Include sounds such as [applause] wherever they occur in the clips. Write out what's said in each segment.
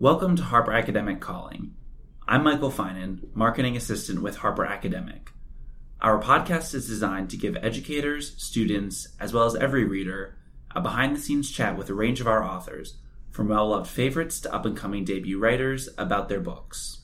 Welcome to Harper Academic Calling. I'm Michael Finan, Marketing Assistant with Harper Academic. Our podcast is designed to give educators, students, as well as every reader, a behind the scenes chat with a range of our authors, from well loved favorites to up and coming debut writers, about their books.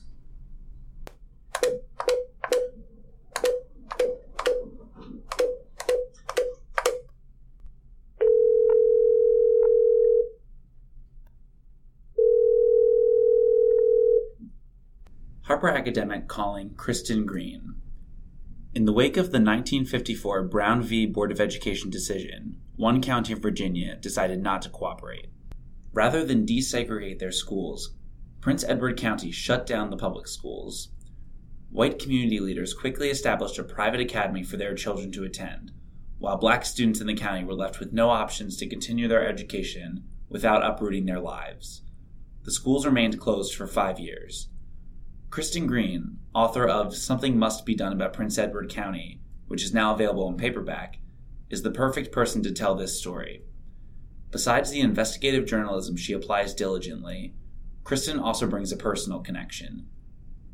Harper Academic calling Kristen Green. In the wake of the 1954 Brown v. Board of Education decision, one county of Virginia decided not to cooperate. Rather than desegregate their schools, Prince Edward County shut down the public schools. White community leaders quickly established a private academy for their children to attend, while black students in the county were left with no options to continue their education without uprooting their lives. The schools remained closed for five years. Kristen Green, author of Something Must Be Done About Prince Edward County, which is now available in paperback, is the perfect person to tell this story. Besides the investigative journalism she applies diligently, Kristen also brings a personal connection.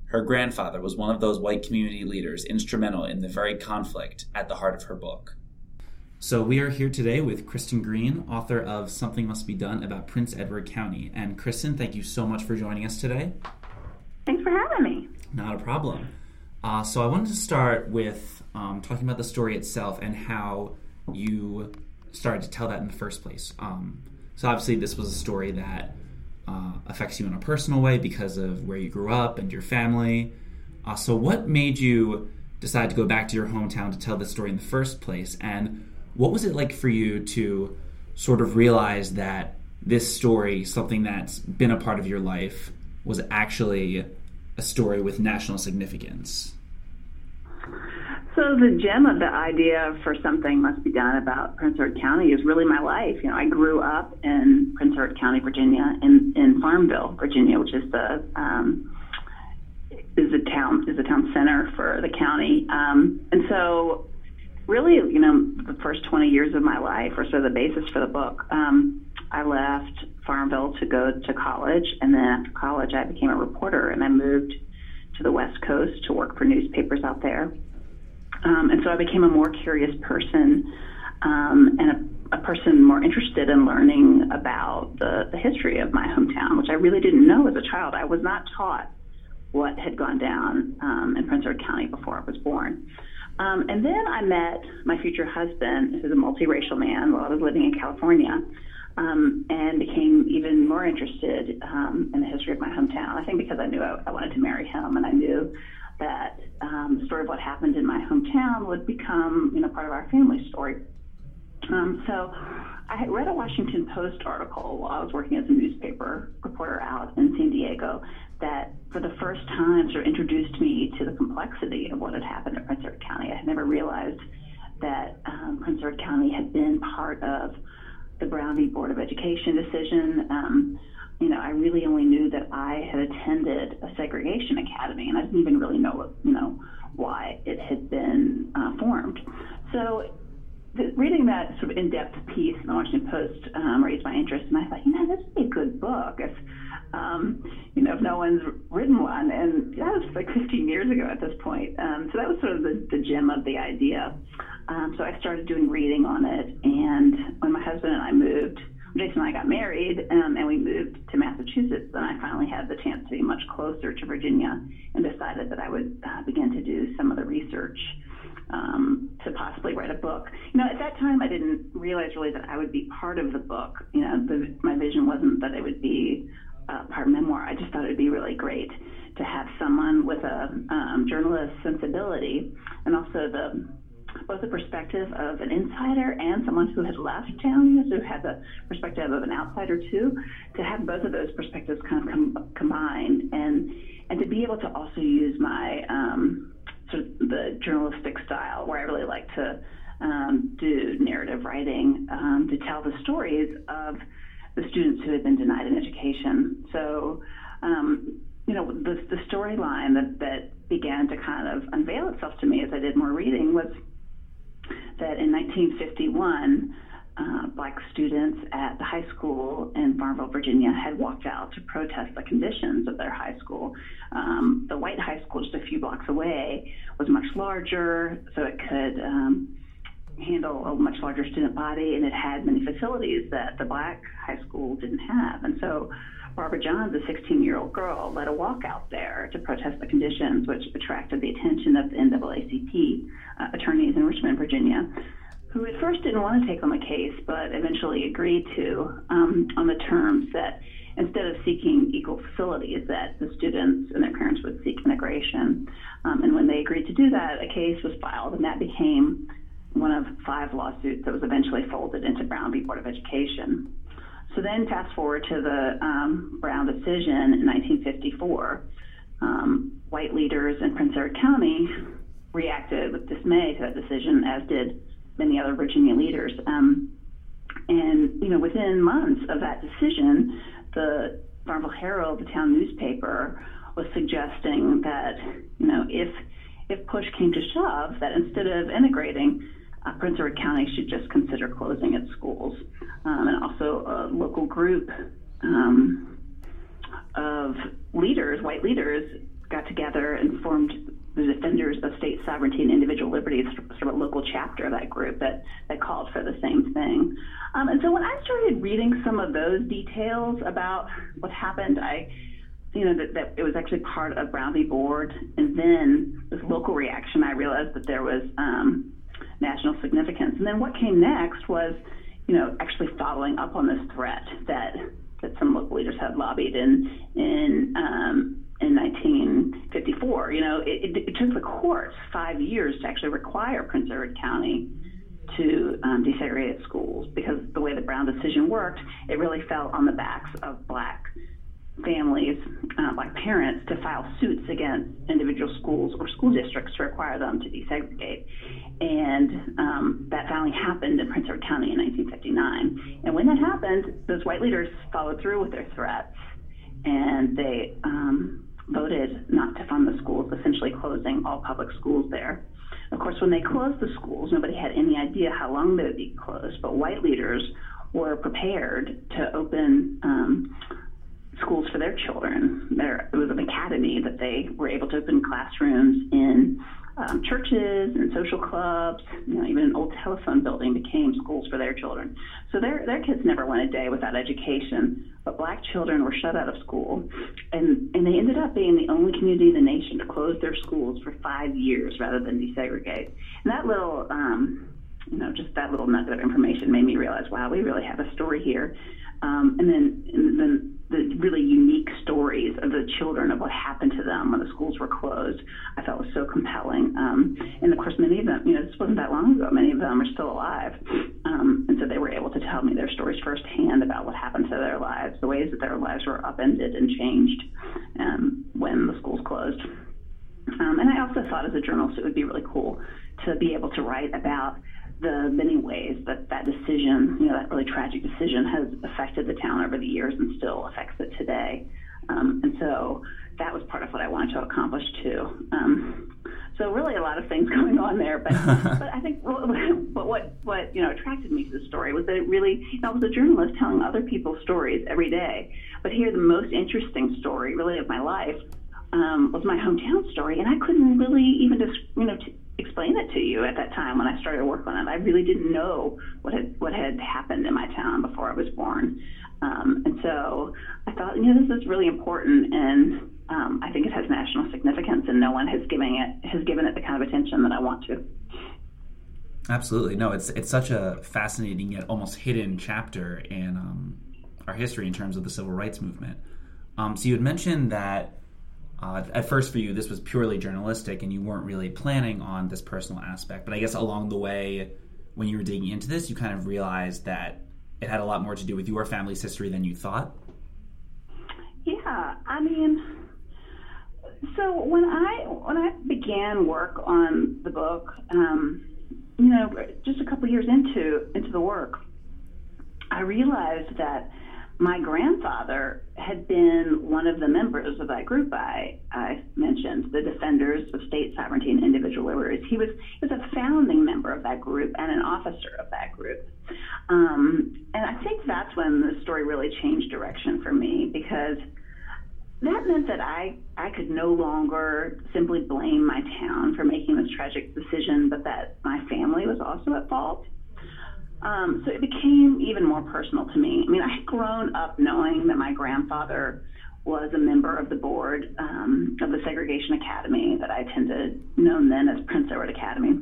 Her grandfather was one of those white community leaders instrumental in the very conflict at the heart of her book. So, we are here today with Kristen Green, author of Something Must Be Done About Prince Edward County. And, Kristen, thank you so much for joining us today. Thanks for having me. Not a problem. Uh, so I wanted to start with um, talking about the story itself and how you started to tell that in the first place. Um, so obviously, this was a story that uh, affects you in a personal way because of where you grew up and your family. Uh, so, what made you decide to go back to your hometown to tell this story in the first place? And what was it like for you to sort of realize that this story, something that's been a part of your life, was actually a story with national significance? So the gem of the idea for something must be done about Prince Edward County is really my life. You know, I grew up in Prince Edward County, Virginia, in, in Farmville, Virginia, which is the um, is a town is a town center for the county. Um, and so, really, you know, the first 20 years of my life, or so the basis for the book, um, I left Farmville to go to college, and then after college, I became a reporter, and I moved to the West Coast to work for newspapers out there. Um, and so I became a more curious person um, and a, a, person more interested in learning about the, the history of my hometown, which I really didn't know as a child. I was not taught what had gone down um, in Prince Edward County before I was born. Um, and then I met my future husband, who's a multiracial man, while I was living in California um, and became even more interested um, in the history of my hometown. I think because I knew I, I wanted to marry him, and I knew that um, the story of what happened in my hometown would become, you know, part of our family story. Um, so I had read a Washington Post article while I was working as a newspaper reporter out in San Diego that for the first time sort of introduced me to the complexity of what had happened in Prince Edward County. I had never realized that um, Prince Edward County had been part of the Brown v. Board of Education decision. Um, you know, I really only knew that I had attended a segregation academy, and I didn't even really know, you know, why it had been uh, formed. So, the, reading that sort of in-depth piece in the Washington Post um, raised my interest, and I thought, you know, this would be a good book if, um, you know, if no one's written one. And that was like 15 years ago at this point. Um, so that was sort of the, the gem of the idea. Um, so I started doing reading on it. And when my husband and I moved, Jason and I got married um, and we moved to Massachusetts, then I finally had the chance to be much closer to Virginia and decided that I would uh, begin to do some of the research um, to possibly write a book. You know, at that time, I didn't realize really that I would be part of the book. You know, the, my vision wasn't that it would be uh, part memoir. I just thought it would be really great to have someone with a um, journalist sensibility and also the both the perspective of an insider and someone who had left town, who had the perspective of an outsider too, to have both of those perspectives kind of com- combined and and to be able to also use my um, sort of the journalistic style where I really like to um, do narrative writing um, to tell the stories of the students who had been denied an education. So, um, you know, the, the storyline that, that began to kind of unveil itself to me as I did more reading was that in 1951, uh, black students at the high school in Farmville, Virginia, had walked out to protest the conditions of their high school. Um, the white high school, just a few blocks away, was much larger, so it could um, handle a much larger student body, and it had many facilities that the black high school didn't have. And so Barbara Johns, a 16 year old girl, led a walk out there to protest the conditions, which attracted the attention of the NAACP uh, attorneys in Richmond, Virginia, who at first didn't want to take on the case, but eventually agreed to um, on the terms that instead of seeking equal facilities, that the students and their parents would seek integration. Um, and when they agreed to do that, a case was filed, and that became one of five lawsuits that was eventually folded into Brown v. Board of Education. So then, fast forward to the um, Brown decision in 1954. Um, white leaders in Prince Edward County reacted with dismay to that decision, as did many other Virginia leaders. Um, and you know, within months of that decision, the Farmville Herald, the town newspaper, was suggesting that you know, if if push came to shove, that instead of integrating, uh, Prince Edward County should just consider closing its schools. Um, and also a local group um, of leaders, white leaders, got together and formed the Defenders of State Sovereignty and Individual Liberties, sort of a local chapter of that group that, that called for the same thing. Um, and so when I started reading some of those details about what happened, I you know, that, that it was actually part of Brown v. Board. And then this local reaction, I realized that there was um, national significance. And then what came next was, you know, actually following up on this threat that that some local leaders had lobbied in in um, in 1954. You know, it, it, it, took the courts five years to actually require Prince Edward County to um, desegregate schools because the way the Brown decision worked, it really fell on the backs of black families, uh, like parents, to file suits against individual schools or school districts to require them to desegregate. And um, that finally happened in Prince Edward County in 1959. And when that happened, those white leaders followed through with their threats and they um, voted not to fund the schools, essentially closing all public schools there. Of course, when they closed the schools, nobody had any idea how long they would be closed, but white leaders were prepared to open um, schools for their children. There it was an academy that they were able to open classrooms in um, churches and social clubs. You know, even an old telephone building became schools for their children. So their their kids never went a day without education. But black children were shut out of school, and and they ended up being the only community in the nation to close their schools for five years rather than desegregate. And that little um, you know, just that little nugget of information made me realize, wow, we really have a story here. Um, and then, and then the really unique stories of the children of what happened to them when the schools were closed, I felt was so compelling. Um, and of course, many of them, you know, this wasn't that long ago. Many of them are still alive, um, and so they were able to tell me their stories firsthand about what happened to their lives, the ways that their lives were upended and changed um, when the schools closed. Um, and I also thought as a journalist it would be really cool to be able to write about the many ways that that decision, you know, that really tragic decision has affected the town over the years and still affects it today. Um, and so that was part of what I wanted to accomplish too. Um, so really a lot of things [laughs] going on there, but [laughs] but I think but what what you know attracted me to the story was that it really you know, I was a journalist telling other people's stories every day, but here the most interesting story really of my life um, was my hometown story, and I couldn't really even just you know t- explain it to you at that time when I started work on it. I really didn't know what had what had happened in my town before I was born, um, and so I thought, you know, this is really important, and um, I think it has national significance, and no one has given it has given it the kind of attention that I want to. Absolutely, no, it's it's such a fascinating yet almost hidden chapter in um, our history in terms of the civil rights movement. Um, so you had mentioned that uh, at first for you this was purely journalistic and you weren't really planning on this personal aspect but i guess along the way when you were digging into this you kind of realized that it had a lot more to do with your family's history than you thought? Yeah i mean so when i when i began work on the book um, you know just a couple years into into the work i realized that my grandfather had been one of the members of that group I, I mentioned, the Defenders of State Sovereignty and Individual Liberties. He was, he was a founding member of that group and an officer of that group. Um, and I think that's when the story really changed direction for me because that meant that I, I could no longer simply blame my town for making this tragic decision, but that my family was also at fault. Um, so it became even more personal to me. I mean, I had grown up knowing that my grandfather was a member of the board um, of the Segregation Academy that I attended, known then as Prince Edward Academy.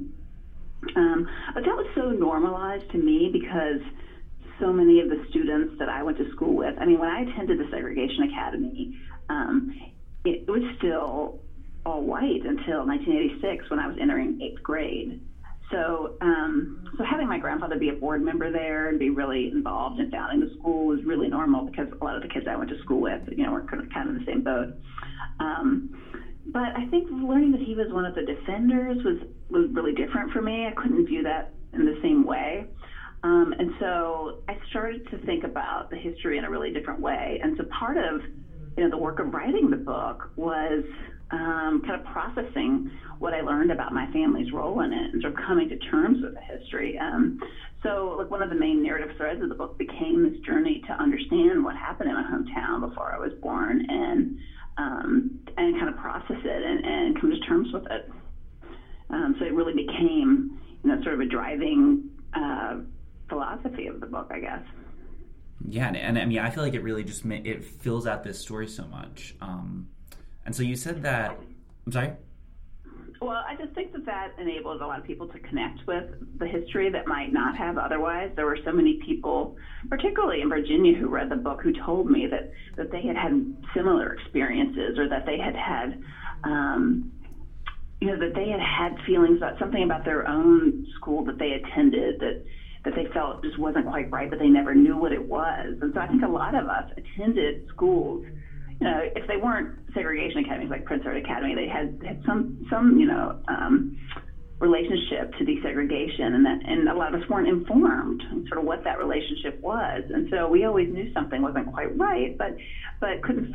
Um, but that was so normalized to me because so many of the students that I went to school with, I mean, when I attended the Segregation Academy, um, it was still all white until 1986 when I was entering eighth grade. So, um, so having my grandfather be a board member there and be really involved in founding the school was really normal because a lot of the kids I went to school with, you know, were kind of, of the same boat. Um, but I think learning that he was one of the defenders was was really different for me. I couldn't view that in the same way. Um, and so I started to think about the history in a really different way. And so part of you know the work of writing the book was um, kind of processing what I learned about my family's role in it and sort of coming to terms with the history. Um, so, like one of the main narrative threads of the book became this journey to understand what happened in my hometown before I was born, and um, and kind of process it and, and come to terms with it. Um, so it really became, you know, sort of a driving uh, philosophy of the book, I guess. Yeah, and, and I mean, I feel like it really just it fills out this story so much. Um, and so you said that. I'm sorry. Well, I just think that that enables a lot of people to connect with the history that might not have otherwise. There were so many people, particularly in Virginia, who read the book who told me that that they had had similar experiences or that they had had. Um, you know that they had had feelings about something about their own school that they attended that that they felt just wasn't quite right, but they never knew what it was. And so I think a lot of us attended schools you know, if they weren't segregation academies like Prince Edward Academy, they had, had some some you know um, relationship to desegregation, and that and a lot of us weren't informed sort of what that relationship was, and so we always knew something wasn't quite right, but but couldn't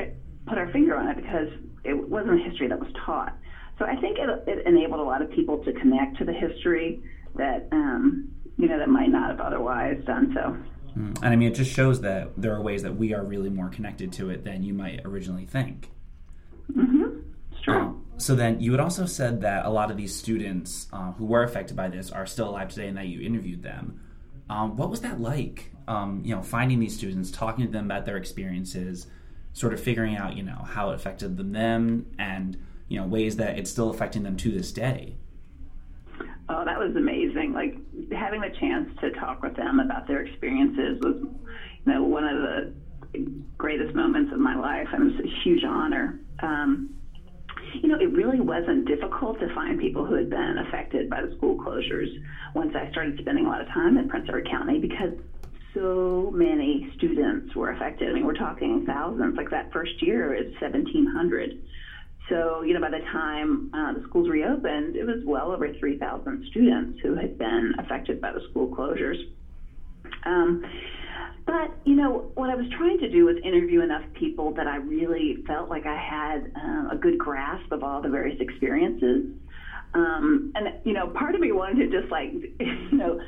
put our finger on it because it wasn't a history that was taught. So I think it, it enabled a lot of people to connect to the history that um, you know that might not have otherwise done so. Mm. And I mean, it just shows that there are ways that we are really more connected to it than you might originally think. Mm-hmm. Sure. Um, so then you had also said that a lot of these students uh, who were affected by this are still alive today and that you interviewed them. Um, what was that like? Um, you know, finding these students, talking to them about their experiences, sort of figuring out, you know, how it affected them and, you know, ways that it's still affecting them to this day. Oh, that was amazing. Like having the chance to talk with them about their experiences was, you know, one of the greatest moments of my life, it was a huge honor. Um, you know, it really wasn't difficult to find people who had been affected by the school closures once I started spending a lot of time in Prince Edward County because so many students were affected. I mean, we're talking thousands. Like that first year is 1,700 so, you know, by the time uh, the schools reopened, it was well over 3,000 students who had been affected by the school closures. Um, but, you know, what I was trying to do was interview enough people that I really felt like I had uh, a good grasp of all the various experiences. Um, and, you know, part of me wanted to just like, [laughs] you know,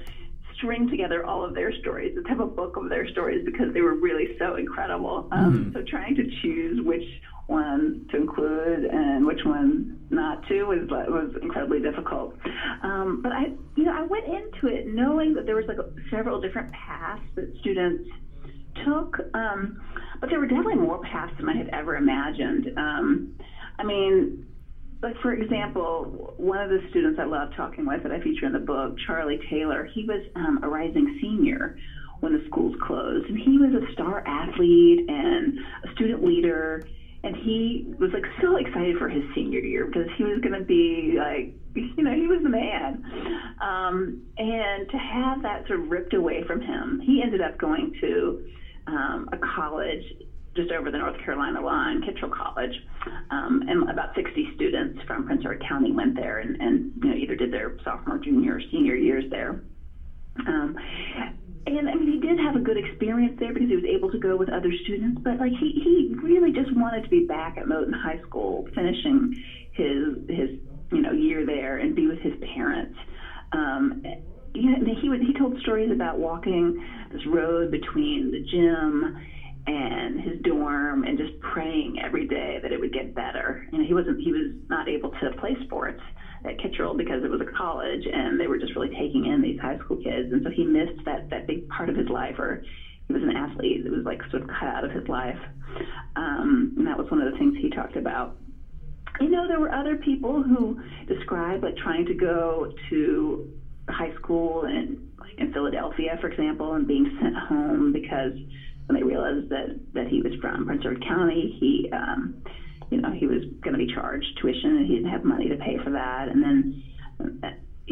string together all of their stories, to have a book of their stories because they were really so incredible. Um, mm-hmm. So trying to choose which one to include and which one not to was was incredibly difficult. Um, but I, you know, I went into it knowing that there was like several different paths that students took, um, but there were definitely more paths than I had ever imagined. Um, I mean, like for example, one of the students I love talking with that I feature in the book, Charlie Taylor, he was um, a rising senior when the schools closed, and he was a star athlete and a student leader and he was like so excited for his senior year because he was going to be like you know he was the man um and to have that sort of ripped away from him he ended up going to um a college just over the North Carolina line, Kittrell College, um, and about 60 students from Prince Edward County went there and, and you know either did their sophomore, junior, or senior years there. Um, and I mean, he did have a good experience there because he was able to go with other students. But like, he he really just wanted to be back at Moton High School, finishing his his you know year there and be with his parents. Um, you know, he would he told stories about walking this road between the gym and his dorm and just praying every day that it would get better. You know, he wasn't he was not able to play sports at Kittrell because it was a college and they were just really taking in these high school kids. And so he missed that that big part of his life or he was an athlete it was like sort of cut out of his life. Um, and that was one of the things he talked about. You know there were other people who described like trying to go to high school in in Philadelphia for example and being sent home because when they realized that that he was from Prince Edward County he um, you know, he was going to be charged tuition and he didn't have money to pay for that. And then, uh,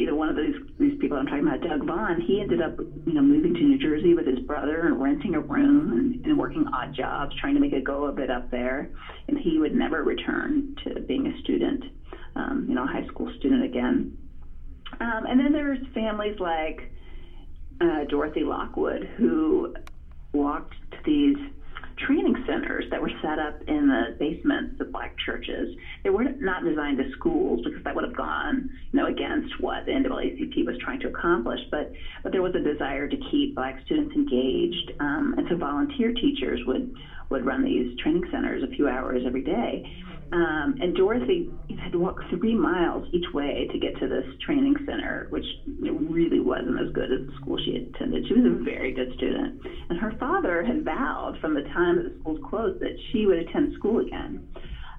know, one of these these people I'm talking about, Doug Vaughn, he ended up, you know, moving to New Jersey with his brother and renting a room and, and working odd jobs, trying to make a go of it up there. And he would never return to being a student, um, you know, a high school student again. Um, and then there's families like uh, Dorothy Lockwood who walked to these training centers that were set up in the basements of black churches. They were not designed as schools because that would have gone, you know, against what the NAACP was trying to accomplish. But but there was a desire to keep black students engaged, um, and so volunteer teachers would would run these training centers a few hours every day. Um, and Dorothy had to walk three miles each way to get to this training center, which really wasn't as good as the school she attended. She was a very good student. And her father had vowed from the time that the schools closed that she would attend school again.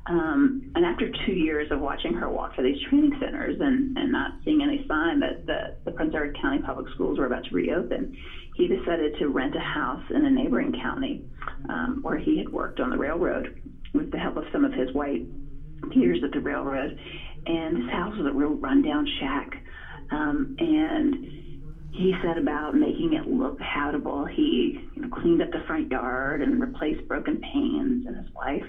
Um, and after two years of watching her walk to these training centers and, and not seeing any sign that the, the Prince Edward County Public Schools were about to reopen, he decided to rent a house in a neighboring county um, where he had worked on the railroad with the help of some of his white peers at the railroad. And his house was a real rundown shack. Um, and he set about making it look habitable. He you know, cleaned up the front yard and replaced broken panes. And his wife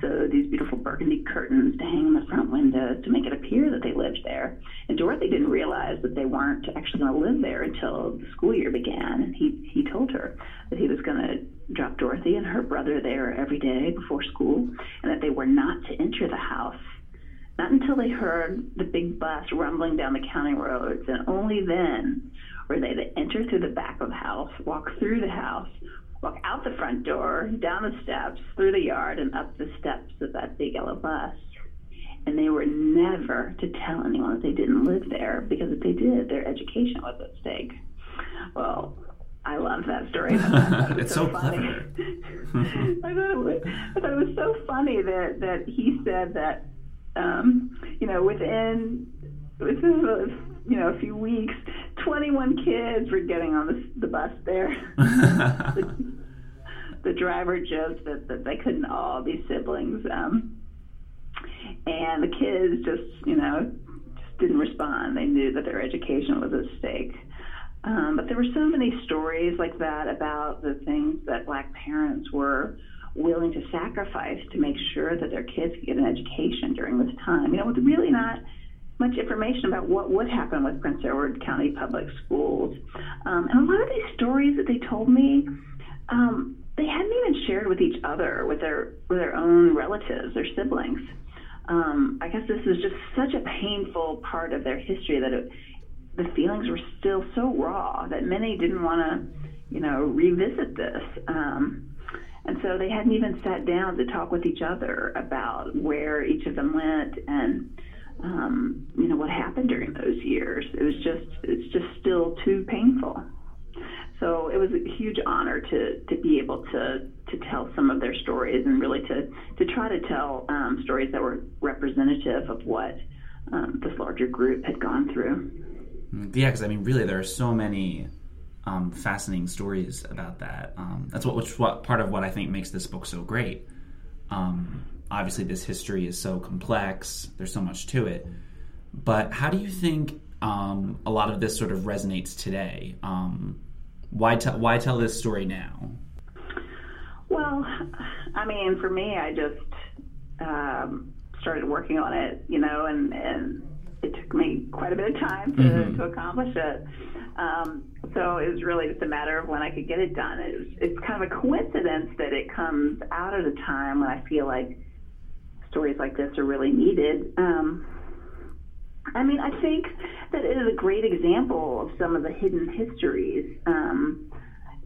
sewed these beautiful burgundy curtains to hang in the front windows to make it appear that they lived there. And Dorothy didn't realize that they weren't actually going to live there until the school year began. And he, he told her that he was going to drop Dorothy and her brother there every day before school, and that they were not to enter the house. Not until they heard the big bus rumbling down the county roads, and only then were they to enter through the back of the house, walk through the house, walk out the front door, down the steps, through the yard, and up the steps of that big yellow bus. And they were never to tell anyone that they didn't live there, because if they did, their education was at stake. Well, I love that story. [laughs] it's so, so clever. [laughs] I, thought it was, I thought it was so funny that that he said that um, you know within within a, you know a few weeks, 21 kids were getting on the, the bus there. the, [laughs] the, driver joked that, that they couldn't all be siblings, um, and the kids just you know just didn't respond. They knew that their education was at stake. Um, but there were so many stories like that about the things that black parents were willing to sacrifice to make sure that their kids could get an education during this time. You know, it's really not much information about what would happen with Prince Edward County Public Schools. Um, and a lot of these stories that they told me, um, they hadn't even shared with each other, with their with their own relatives, their siblings. Um, I guess this is just such a painful part of their history that it, the feelings were still so raw that many didn't want to, you know, revisit this. Um, and so they hadn't even sat down to talk with each other about where each of them went and, um, you know, what happened during those years. It was just, it's just still too painful. So it was a huge honor to, to be able to, to tell some of their stories and really to, to try to tell um, stories that were representative of what um, this larger group had gone through. Yeah, because I mean, really, there are so many um, fascinating stories about that. Um, that's what, which what part of what I think makes this book so great. Um, obviously, this history is so complex. There's so much to it. But how do you think um, a lot of this sort of resonates today? Um, why tell why tell this story now? Well, I mean, for me, I just um, started working on it, you know, and and it took me quite a bit of time to, mm-hmm. to accomplish it. Um, so it was really just a matter of when I could get it done. It was, it's kind of a coincidence that it comes out at a time when I feel like stories like this are really needed. Um, I mean, I think that it is a great example of some of the hidden histories um,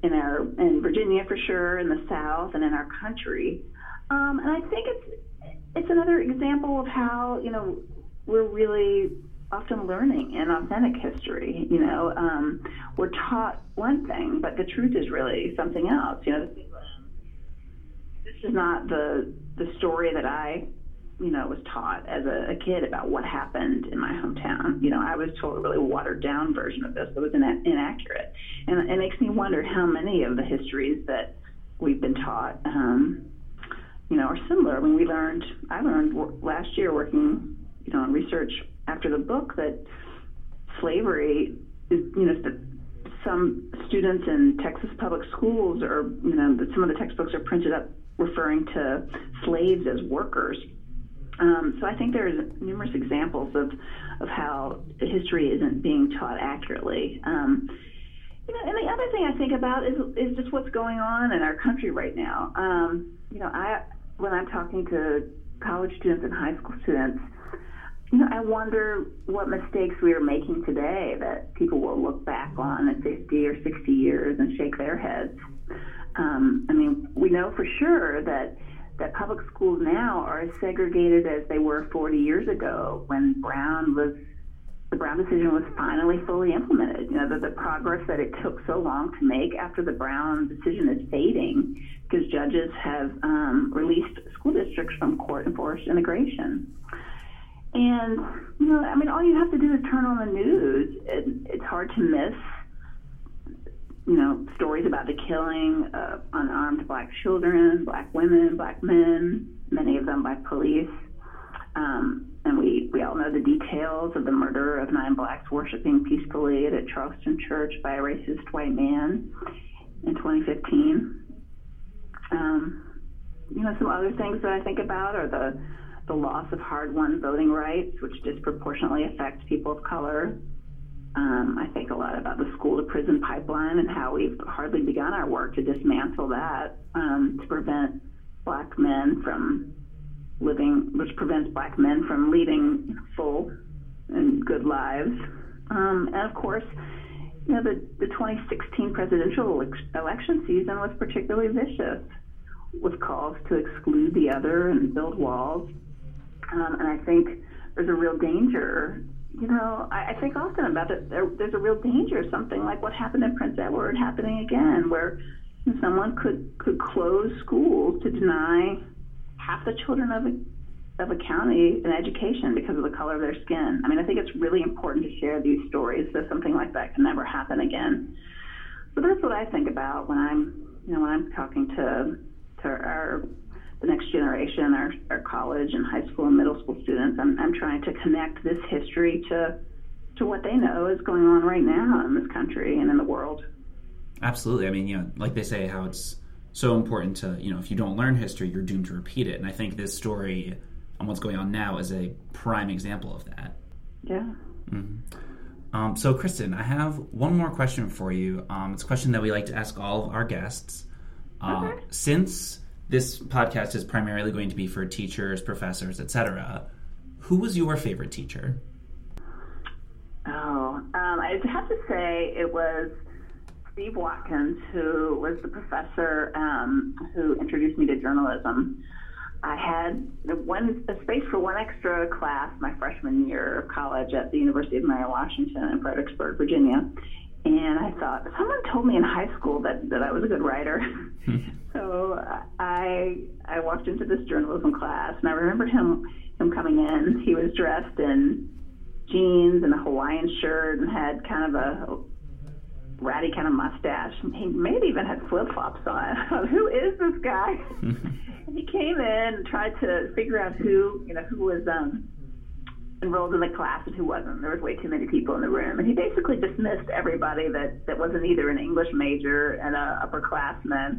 in our in Virginia for sure, in the South, and in our country. Um, and I think it's it's another example of how you know we're really often learning in authentic history. You know, um, we're taught one thing, but the truth is really something else. You know, this is not the the story that I, you know, was taught as a, a kid about what happened in my hometown. You know, I was told a really watered down version of this that was ina- inaccurate, and it makes me wonder how many of the histories that we've been taught. Um, you know, are similar. I mean, we learned, I learned last year working, you know, on research after the book that slavery is, you know, some students in Texas public schools are, you know, that some of the textbooks are printed up referring to slaves as workers. Um, so I think there's numerous examples of, of how history isn't being taught accurately. Um, you know, and the other thing I think about is is just what's going on in our country right now. Um, you know, I when I'm talking to college students and high school students, you know, I wonder what mistakes we are making today that people will look back on in 50 or 60 years and shake their heads. Um, I mean, we know for sure that that public schools now are as segregated as they were 40 years ago when Brown was the Brown decision was finally fully implemented. You know, the, the progress that it took so long to make after the Brown decision is fading because judges have um, released school districts from court enforced integration. And, you know, I mean, all you have to do is turn on the news. It, it's hard to miss, you know, stories about the killing of unarmed black children, black women, black men, many of them by police. Um, and we, we all know the details of the murder of nine blacks worshiping peacefully at a Charleston church by a racist white man in 2015. Um, you know, some other things that I think about are the the loss of hard-won voting rights, which disproportionately affects people of color. Um, I think a lot about the school to prison pipeline and how we've hardly begun our work to dismantle that um, to prevent black men from living, which prevents black men from leading full and good lives. Um, and of course, you know, the, the 2016 presidential election season was particularly vicious with calls to exclude the other and build walls. Um, and I think there's a real danger. You know, I, I think often about it. There, there's a real danger, of something like what happened in Prince Edward happening again, where someone could could close schools to deny half the children of a of a county an education because of the color of their skin. I mean, I think it's really important to share these stories so something like that can never happen again. So that's what I think about when I'm, you know, when I'm talking to to our the next generation, our, our college and high school and middle school students. I'm, I'm trying to connect this history to to what they know is going on right now in this country and in the world. Absolutely. I mean, you know, like they say, how it's so important to, you know, if you don't learn history, you're doomed to repeat it. And I think this story and what's going on now is a prime example of that. Yeah. Mm-hmm. Um, so, Kristen, I have one more question for you. Um, it's a question that we like to ask all of our guests. Uh, okay. Since this podcast is primarily going to be for teachers, professors, etc., who was your favorite teacher? Oh, um, I'd have to say it was Steve Watkins, who was the professor um, who introduced me to journalism. I had one a space for one extra class my freshman year of college at the University of Mary Washington in Fredericksburg, Virginia. And I thought someone told me in high school that, that I was a good writer. [laughs] [laughs] so I I walked into this journalism class and I remember him him coming in. He was dressed in jeans and a Hawaiian shirt and had kind of a ratty kind of mustache. He maybe even had flip flops on. [laughs] Who is this guy? he came in and tried to figure out who you know who was um, enrolled in the class and who wasn't. There was way too many people in the room, and he basically dismissed everybody that that wasn't either an English major and a upperclassman.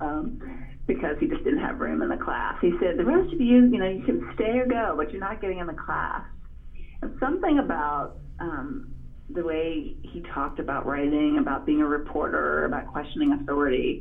Um, because he just didn't have room in the class. He said, the rest of you, you know, you can stay or go, but you're not getting in the class. And something about um, the way he talked about writing, about being a reporter, about questioning authority,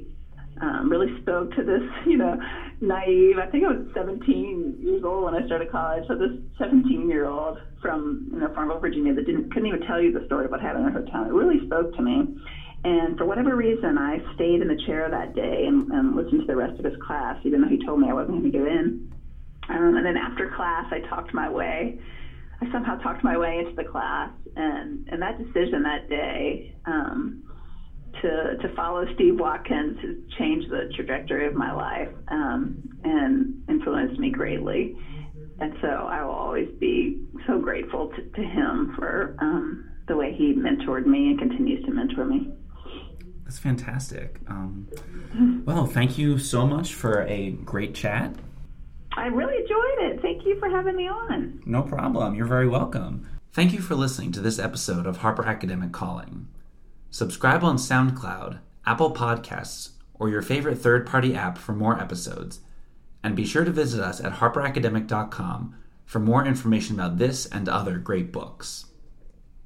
um, really spoke to this, you know, naive. I think I was 17 years old when I started college. So this 17 year old from you know Farmville, Virginia, that didn't couldn't even tell you the story about having a hotel. It really spoke to me. And for whatever reason, I stayed in the chair that day and, and listened to the rest of his class, even though he told me I wasn't going to get in. Um, and then after class, I talked my way. I somehow talked my way into the class, and and that decision that day um, to to follow Steve Watkins has changed the trajectory of my life um, and influenced me greatly. And so I will always be so grateful to, to him for um, the way he mentored me and continues to mentor me. That's fantastic. Um, well, thank you so much for a great chat. I really enjoyed it. Thank you for having me on. No problem. You're very welcome. Thank you for listening to this episode of Harper Academic Calling. Subscribe on SoundCloud, Apple Podcasts, or your favorite third party app for more episodes. And be sure to visit us at harperacademic.com for more information about this and other great books.